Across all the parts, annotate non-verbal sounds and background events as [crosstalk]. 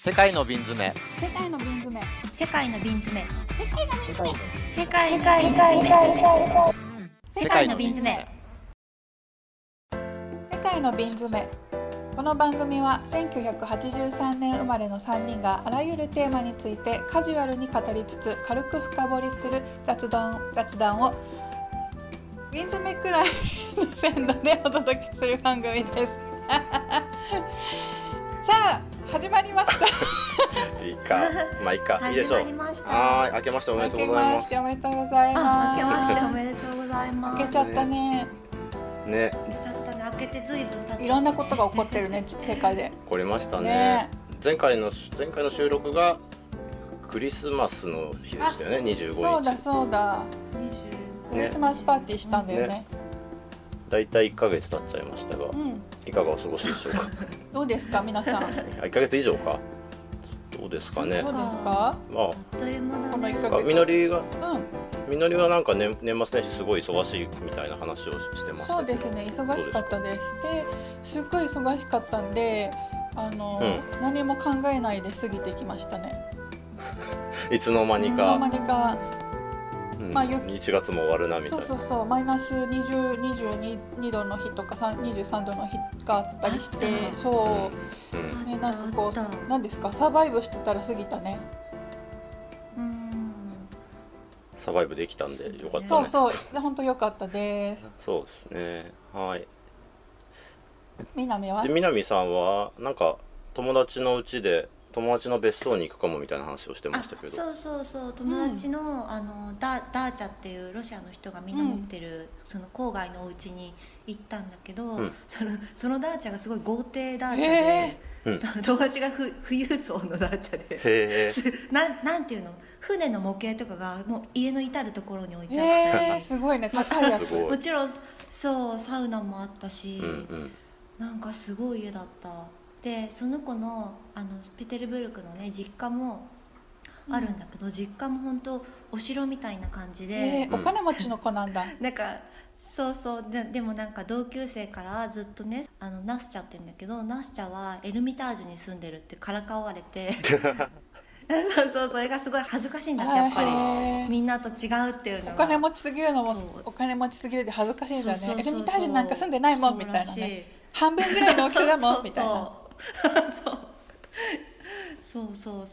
世界の瓶詰め。世界の瓶詰め。世界の瓶詰め。世界の瓶詰め。世界の瓶詰め。世界の瓶詰め。この番組は1983年生まれの3人があらゆるテーマについてカジュアルに語りつつ軽く深掘りする雑談雑談を瓶詰めくらいの鮮度でお届けする番組です。[laughs] さあ始まりました。いいか、まあいいか、[laughs] いいでしょう。はーい、明けましておめでとうございます。明けまして。おめでとうございあます。明けましておめでとうございます。明けちゃったね。ね、明けちゃったね。明けてずいぶん経っいろんなことが起こってるね [laughs] 世界で。来れましたね。ね。前回の前回の収録がクリスマスの日でしたよね、二十五そうだ。日。そうだ25クリスマスパーティーしたんだよね。ねだいたい一ヶ月経っちゃいましたがう、ん。いかがお過ごしでしょうか？[laughs] どうですか皆さん？[laughs] 一ヶ月以上か？どうですかね？どう。ですか？まあっという間だね。この一ヶあ、みのりがうん。みのりはなんか年年末年始すごい忙しいみたいな話をしてましたけど。そうですね忙しかったです。ですっごい忙しかったんであの、う何も考えないで過ぎてきましたね。[laughs] いつの間にいつの間か、にか。うんまあよ一月も終わるなみたそいうな。そうそうマイナス20 22度の日とか3 23度の日があったりしてそう。う、ん。ね、なんかこう何ですか？サバイブしてたら過ぎたね。うん。サバイブできたんでよかったね。そうそう。本当良かったです。そうですね。はい。南は？で南さんはなんか友達の家で友達の別荘に行くかもみたいな話をしてまあしたけど。そうそうそう。友達の,、あのダダーチャっていうロシアの人がみんな持ってる、その郊外のお家に行ったんだけど、うん。そのそのダーチャがすごい豪邸ダーチャへで、うん。友達がふ富裕層のダーチャで。[laughs] なんなんていうの？船の模型とかがもう家の至る所に置いてあって、えー、すごいね。高いやつ。[laughs] もちろんそうサウナもあったし、うんうん。なんかすごい家だったでその子のあのペテルブルクのね実家もあるんだけど、実家も本当お城みたいな感じで、えー、お金持ちの子なんだ。[laughs] なんかそうそう。ででもなんか同級生からずっとねあのナスチャって言うんだけどナスチャはエルミタージュに住んでるってからかわれて。[laughs] そうそうそれがすごい恥ずかしいんだってやっぱり。みんなと違うっていうのが。お金持ちすぎるのもお金持ちすぎるで恥ずかしいんだよねエルミタージュなんか住んでないもんみたいなね。半分ぐらいの大きさだもんみたいな。そうそうそう [laughs] そう。そう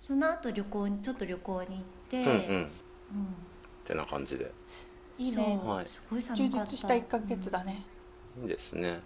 その後旅行にちょっと旅行に行って、うんうん。っうん。てな感じで。いいね。そう。はい。すごい寒充かった。実した1ヶ月だね。いいですね。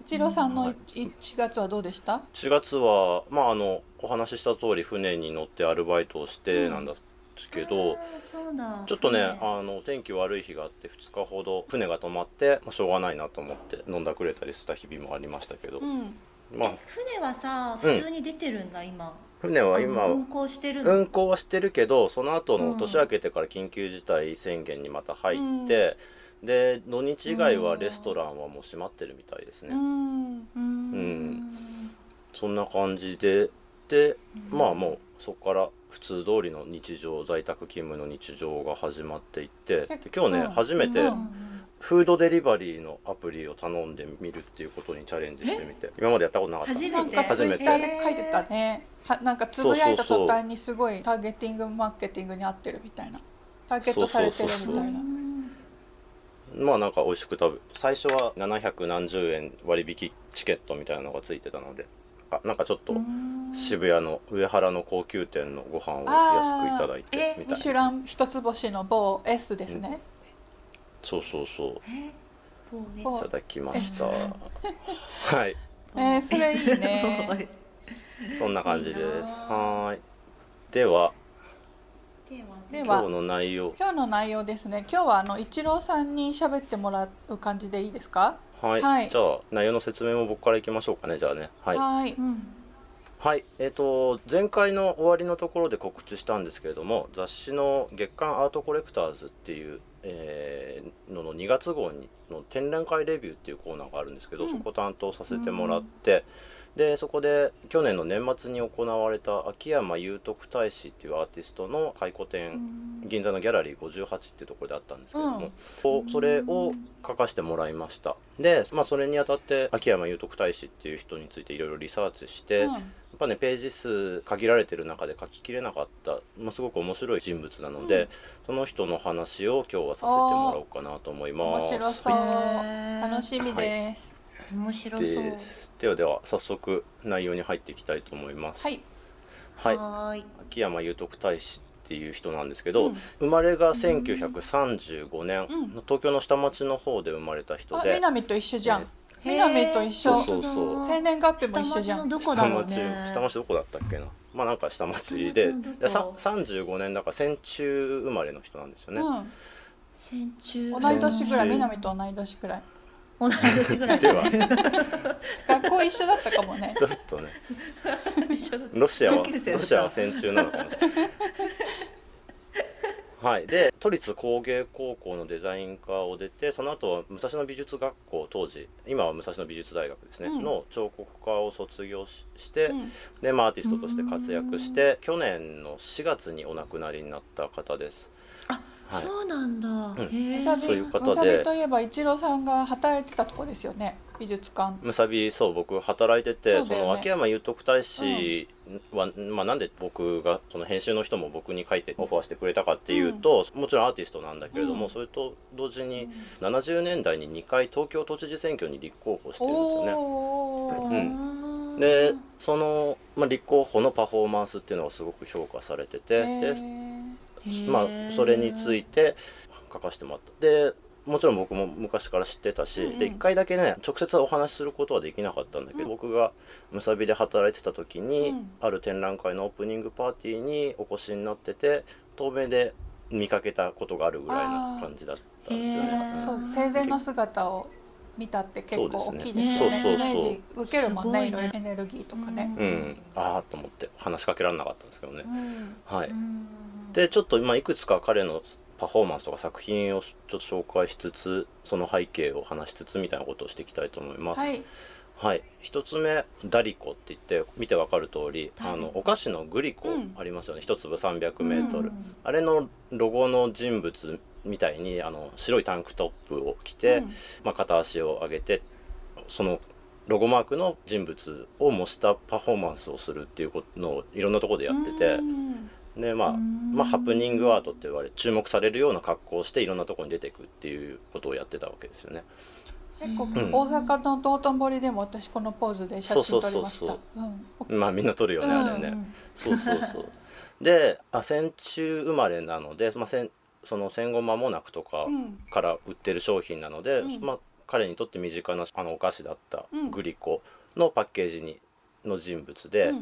一郎さんのはい1月はどうでした？4月はまああのお話しした通り船に乗ってアルバイトをしてなんですけど。あーそうだ。ちょっとね、ねあの天気悪い日があって2日ほど船が止まって、まあ、しょうがないなと思って飲んだくれたりした日々もありましたけど、うんまあ。船はさうん。普通に出てるんだ、今。船は今運航してるの、運航はしてるけどその後のうん。年明けてから緊急事態宣言にまた入って、で土日以外はレストランはもう閉まってるみたいですね、うん。うーん。うん。そんな感じででまあもうそこから普通通りの日常在宅勤務の日常が始まっていってで今日ね、うん。初めてうんフードデリバリーのアプリを頼んでみるっていうことにチャレンジしてみて。今までやったことなかった。初めて。かツイッターえで書いて。たねはなんかつぶやいた途端にすごいターゲティングマーケティングに合って。るみたいなターゲットされて。るみたいなまあなんか美味しく食べ最初は700何十円割引チケットみたいなのがついて。たのであなんかちょっと渋谷の上原の高級店のご飯を安くいただいて。みたいなミシュラン一つ星の某 S ですね、そうそうそう。いただきました。[laughs] はい。えーそれいいね。そんな感じです。いいな。はーい。では。ではでは。今日の内容。今日の内容ですね。今日はあの一郎さんに喋ってもらう感じでいいですか？はい、はい。じゃあ内容の説明も僕からいきましょうかね。じゃあね。はい。はい。うんはい、えー、と前回の終わりのところで告知したんですけれども雑誌の月刊アートコレクターズっていう、えーのの2月号にの展覧会レビューっていうコーナーがあるんですけど、うん。そこ担当させてもらって、でそこで去年の年末に行われた秋山祐徳大使っていうアーティストの回顧展、銀座のギャラリー58っていうところであったんですけれども、こうそれを書かせてもらいました。で、まあ、それにあたって秋山祐徳大使っていう人についていろいろリサーチして、うん。やっぱねページ数限られてる中で書ききれなかった、まあ、すごく面白い人物なので、うん。その人の話を今日はさせてもらおうかなと思います。面白そう、へー楽しみです面白そう。ですではでは早速内容に入っていきたいと思います。はい、はい。はーい。秋山祐徳大使っていう人なんですけど、うん。生まれが1935年、うん。東京の下町の方で生まれた人あで、南と一緒じゃん、へー南と一緒。そうそうそう。生年月日も一緒じゃん。下町のどこだろう下町ね下町どこだったっけな？まあなんか下町下で町のどこ？でさ35年だから戦中生まれの人なんですよね、戦中うん、同い年ぐらい。うん南と同い年ぐらい同い年ぐらい。では。学校一緒だったかもね。ちょっとね。[laughs] 一緒だロシアはロシアは戦中なのかもしれない。はい、で都立工芸高校のデザイン科を出てその後は武蔵野美術学校当時今は武蔵野美術大学ですね、うん。の彫刻科を卒業しして、うん。で、まあ、アーティストとして活躍して去年の4月にお亡くなりになった方です。あ、はい。そうなんだ、ん。へえ。むさびそういう方で。むさびといえば一郎さんが働いてたとこですよね美術館。むさびそう僕働いててそ,、ね。の秋山祐徳大使は、まあ、なんで僕がその編集の人も僕に書いてオファーしてくれたかっていうと、もちろんアーティストなんだけれども、うん。それと同時に70年代に2回東京都知事選挙に立候補してるんですよね。うん。でその、まあ、立候補のパフォーマンスっていうのがすごく評価されてて、へでーまあ、それについて書かせてもらった。でもちろん僕も昔から知ってたし、うんうん。で1回だけね直接お話しすることはできなかったんだけど、うん。僕がむさびで働いてた時に、うん。ある展覧会のオープニングパーティーにお越しになってて遠目で見かけたことがあるぐらいな感じだったんですよあね。ーそう生前の姿を見たって結構大きいですよねねイメージ受けるもんねいろいろエネルギーとかね、うん、ああと思って話しかけられなかったんですけどね。うん。はい、うんでちょっと今いくつか彼のパフォーマンスとか作品をちょっと紹介しつつその背景を話しつつみたいなことをしていきたいと思います。はい。はい、一つ目ダリコって言って見てわかる通りあのお菓子のグリコうん。ありますよね、一粒300メートル、うんあれのロゴの人物みたいにあの白いタンクトップを着て、うん。まあ、片足を上げてそのロゴマークの人物を模したパフォーマンスをするっていうのをいろんなところでやってて、うんでまあ、うん。まあハプニングアートって言われ注目されるような格好をしていろんなところに出ていくっていうことをやってたわけですよね。結構、うん。大阪の道頓堀でも私このポーズで写真撮りました。まあみんな撮るよね、あれね。そうそうそう。であ戦中生まれなので、まあ、戦その戦後間もなくとかうん。から売ってる商品なので、うん。まあ、彼にとって身近なあのお菓子だったうん。グリコのパッケージにの人物で、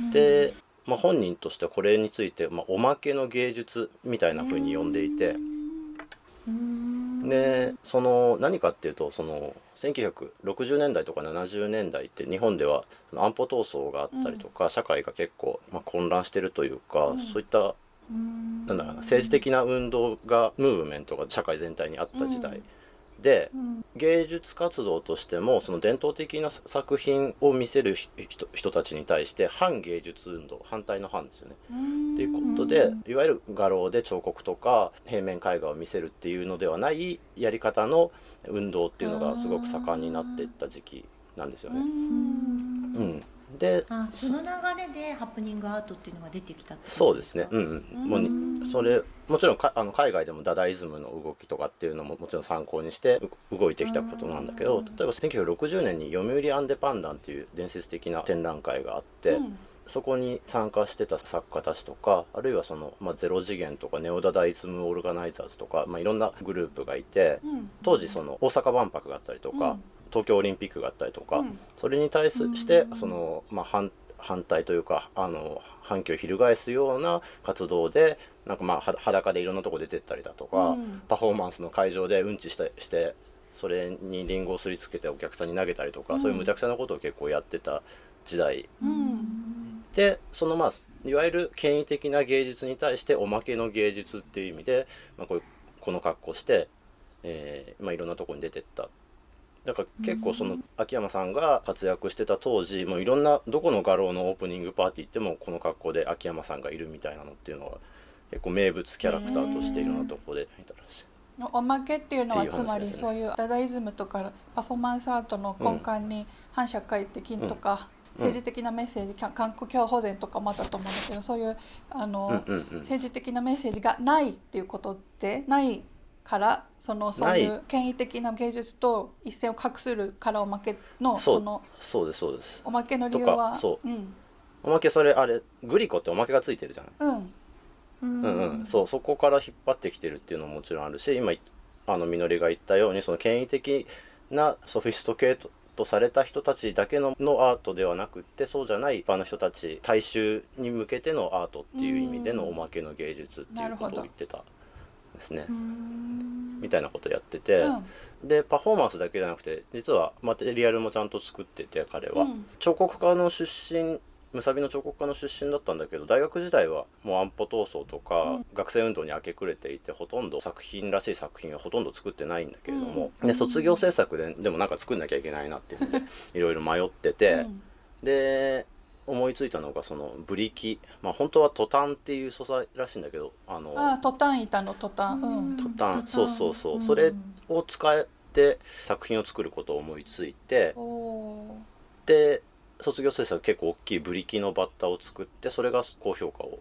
うん。で、まあ、本人としてはこれについて、まあ、おまけの芸術みたいな風に呼んでいて。うんでその何かっていうとその1960年代とか70年代って日本では安保闘争があったりとか、社会が結構、まあ、混乱してるというか、うん。そういったうん。なんだろうな政治的な運動がムーブメントが社会全体にあった時代、うんでうん芸術活動としてもその伝統的な作品を見せる人人たちに対して反芸術運動反対の反ですよね。うんっていうことで、うんいわゆる画廊で彫刻とか平面絵画を見せるっていうのではないやり方の運動っていうのがすごく盛んになっていった時期なんですようね。んうん、であその流れでハプニングアートっていうのが出てきたってそうですね、かうん。うん、もうそれもちろんかあの海外でもダダイズムの動きとかっていうのももちろん参考にしてう動いてきたことなんだけどうん例えば1960年に読売アンデパンダンっていう伝説的な展覧会があって、うん。そこに参加してた作家たちとかあるいはその、まあ、ゼロ次元とかネオダダイズムオルガナイザーズとか、まあ、いろんなグループがいてうん。当時その大阪万博があったりとか、うん東京オリンピックがあったりとか、うん。それに対すしてうん。その、まあ、反反対というかあの反響を翻すような活動でなんかまあは裸でいろんなとこ出てったりだとか、うん。パフォーマンスの会場でうんちしてしてそれにリンゴをすりつけてお客さんに投げたりとか、うん。そういう無茶苦茶なことを結構やってた時代。うん。でそのまあいわゆる権威的な芸術に対しておまけの芸術っていう意味で、まあ、こういうこの格好して、えーまあ、いろんなところに出てった。っだから結構その秋山さんが活躍してた当時もういろんなどこの画廊のオープニングパーティー行ってもこの格好で秋山さんがいるみたいなのっていうのは結構名物キャラクターとしていろんなところで見たらしい。おまけっていうのはつまりそういうダダイズムとかパフォーマンスアートの根幹に反社会的とか、うん。政治的なメッセージか環境保全とかもあったと思うんだけどそういうあの、うんうんうん政治的なメッセージがないっていうことってないからそのそういなう権威的な芸術と一線を画するからおまけのそのそうですそうです。おまけの理由とはかそう。ん。おまけそれあれグリコっておまけがついてるじゃないうん。うん。うんうん、そうそこから引っ張ってきてるっていうのももちろんあるし今あのみのりが言ったようにその権威的なソフィストケートとされた人たちだけののアートではなくってそうじゃない一般の人たち大衆に向けてのアートっていう意味でのうん。おまけの芸術っていうことを言ってた。んですね。う。ん。みたいなことやってて、うん。でパフォーマンスだけじゃなくて実はマテリアルもちゃんと作ってて彼は、うん。彫刻家の出身むさびの彫刻家の出身だったんだけど大学時代はもう安保闘争とか、うん。学生運動に明け暮れていてほとんど作品らしい作品はほとんど作ってないんだけれども、で卒業制作ででもなんか作んなきゃいけないなっていうので [laughs] いろいろ迷ってて、うん。で思いついたのがそのブリキ。まあ本当はトタンっていう素材らしいんだけどあのああトタン板のトタン。うん。トタン。そうそうそう、ん。それを使って作品を作ることを思いついてで卒業制作結構大きいブリキのバッタを作ってそれが高評価を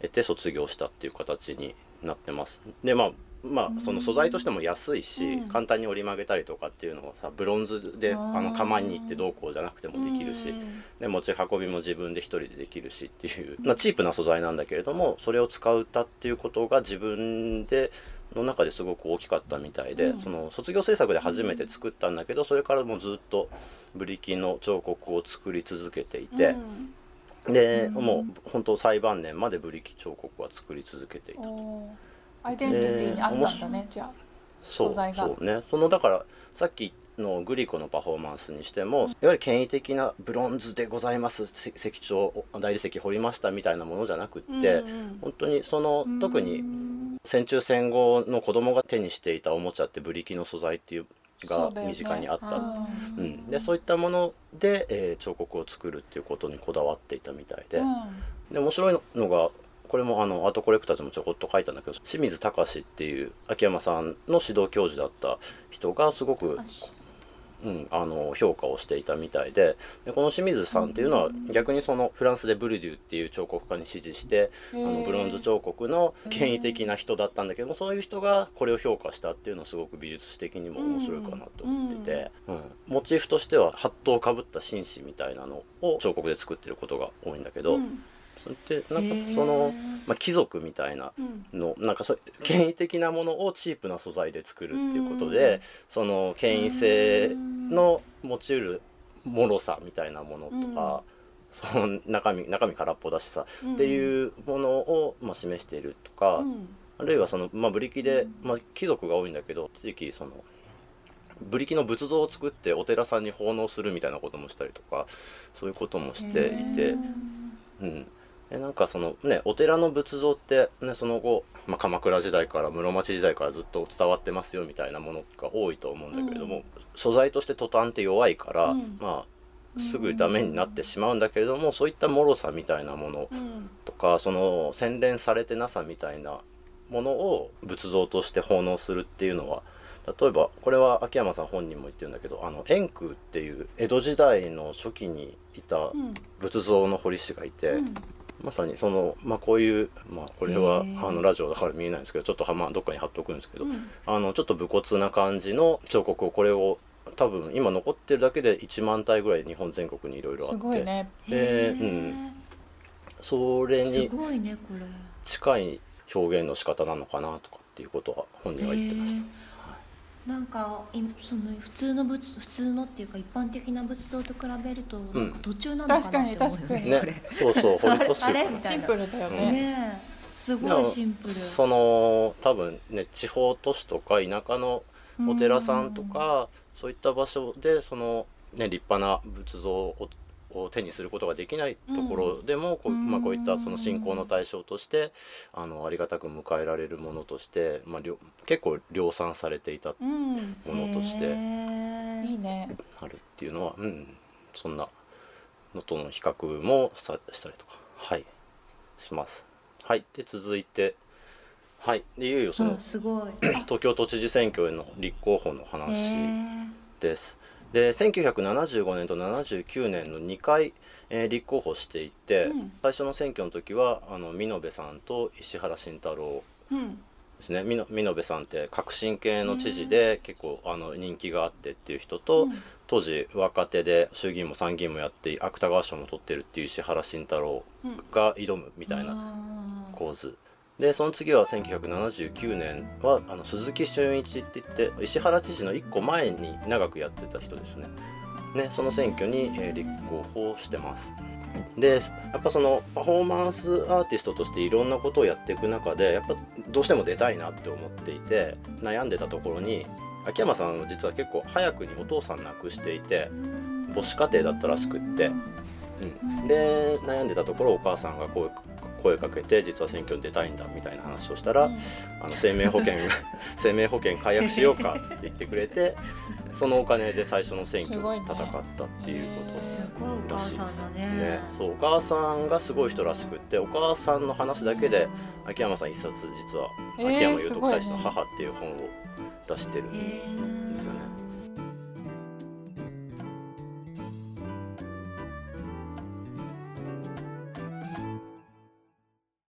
得て卒業したっていう形になってます。でまあまあその素材としても安いし、うん。簡単に折り曲げたりとかっていうのをさブロンズであの釜に行ってどうこうじゃなくてもできるし、うんで持ち運びも自分で一人でできるしっていう、まあ、チープな素材なんだけれどもそれを使うたっていうことが自分での中ですごく大きかったみたいで、うん。その卒業制作で初めて作ったんだけどそれからもうずっとブリキの彫刻を作り続けていて、うん。で、うん。もう本当最晩年までブリキ彫刻は作り続けていた。おーアイデンティティにあったんだね、じゃあそう素材が。そうね。そのだからさっきのグリコのパフォーマンスにしても、いわゆる権威的なブロンズでございます。せ石彫大理石彫りましたみたいなものじゃなくって、うんうん。本当にその特に戦中戦後の子供が手にしていたおもちゃってブリキの素材っていうが身近にあった。あー。うん、でそういったもので、えー彫刻を作るっていうことにこだわっていたみたいで、うん。で面白いのがこれもあのアートコレクターズもちょこっと書いたんだけど清水隆っていう秋山さんの指導教授だった人がすごくう。ん、あの評価をしていたみたいででこの清水さんっていうのは逆にそのフランスでブルデューっていう彫刻家に師事してあのブロンズ彫刻の権威的な人だったんだけどもそういう人がこれを評価したっていうのはすごく美術史的にも面白いかなと思ってて、うん。モチーフとしてはハットをかぶった紳士みたいなのを彫刻で作ってることが多いんだけど、うんそれってなんかその、まあ、貴族みたいなうん。のなんかそう権威的なものをチープな素材で作るっていうことで、うんその権威性の持ちうる脆さみたいなものとか、その中身中身空っぽだしさ、うん。っていうものを、まあ、示しているとか、うん。あるいはその、まあ、ブリキで、まあ、貴族が多いんだけど一時期そのブリキの仏像を作ってお寺さんに奉納するみたいなこともしたりとかそういうこともしていて。うん、でなんかそのねお寺の仏像って、ね、その後、まあ、鎌倉時代から室町時代からずっと伝わってますよみたいなものが多いと思うんだけれども、うん。素材としてトタンって弱いから、うん。まあすぐダメになってしまうんだけれどもそういった脆さみたいなものうん。とかその洗練されてなさみたいなものを仏像として奉納するっていうのは例えばこれは秋山さん本人も言ってるんだけどあの円空っていう江戸時代の初期にいたうん。仏像の彫り師がいて、うんまさにその、まあ、こういう、まあ、これはあのラジオだから見えないんですけどちょっとは、まあ、どっかに貼っとくんですけど、うん。あのちょっと武骨な感じの彫刻をこれを多分今残ってるだけで1万体ぐらい日本全国にいろいろあすって、でへー。それすに近い表現の仕方なのかなとかっていうことは本人は言ってました。なんかいその普通の仏普通のっていうか一般的な仏像と比べるとなんか途中なのかなって思うよね確かに確かに。これね、そうそう彫りとしてあれ？みたいな。シンプルだようんね。ねえ。すごいシンプル。その多分ね地方都市とか田舎のお寺さんとかそういった場所でその、ね、立派な仏像をを手にすることができないところでも、こううん。まあ、こういったその信仰の対象としてあのありがたく迎えられるものとして、まあ、りょ結構量産されていたうん。ものとして。あるっていうのは、うん、そんなのとの比較もさしたりとかはい。します。はい。で続いてはい。でいよいよその、うんすごい。東京都知事選挙への立候補のへ話えですで1975年と79年の2回、えー立候補していて、うん。最初の選挙の時はあの美濃部さんと石原慎太郎うんですね。美濃美濃部さんって革新系の知事で結構あの人気があってっていう人と、うん。当時若手で衆議院も参議院もやって芥川賞も取ってるっていう石原慎太郎うん。が挑むみたいなな構図でその次は1979年はあの鈴木俊一って言って石原知事の1個前に長くやってた人ですね。ねその選挙に、えー立候補してます。でやっぱそのパフォーマンスアーティストとしていろんなことをやっていく中でやっぱどうしても出たいなって思っていて悩んでたところに秋山さんは実は結構早くにお父さん亡くしていて母子家庭だったらしくって、うん、で悩んでたところお母さんが声声かけて実は選挙に出たいんだみたいな話をしたら、あの生命保険 [laughs] 生命保険解約しようかって言ってくれて [laughs] そのお金で最初の選挙すごいね。戦ったっていうことすごいお母さんだね。ね、そうお母さんがすごい人らしくってお母さんの話だけで秋山さん一冊実はえー秋山祐徳大使の母っていう本を出してるんですよね。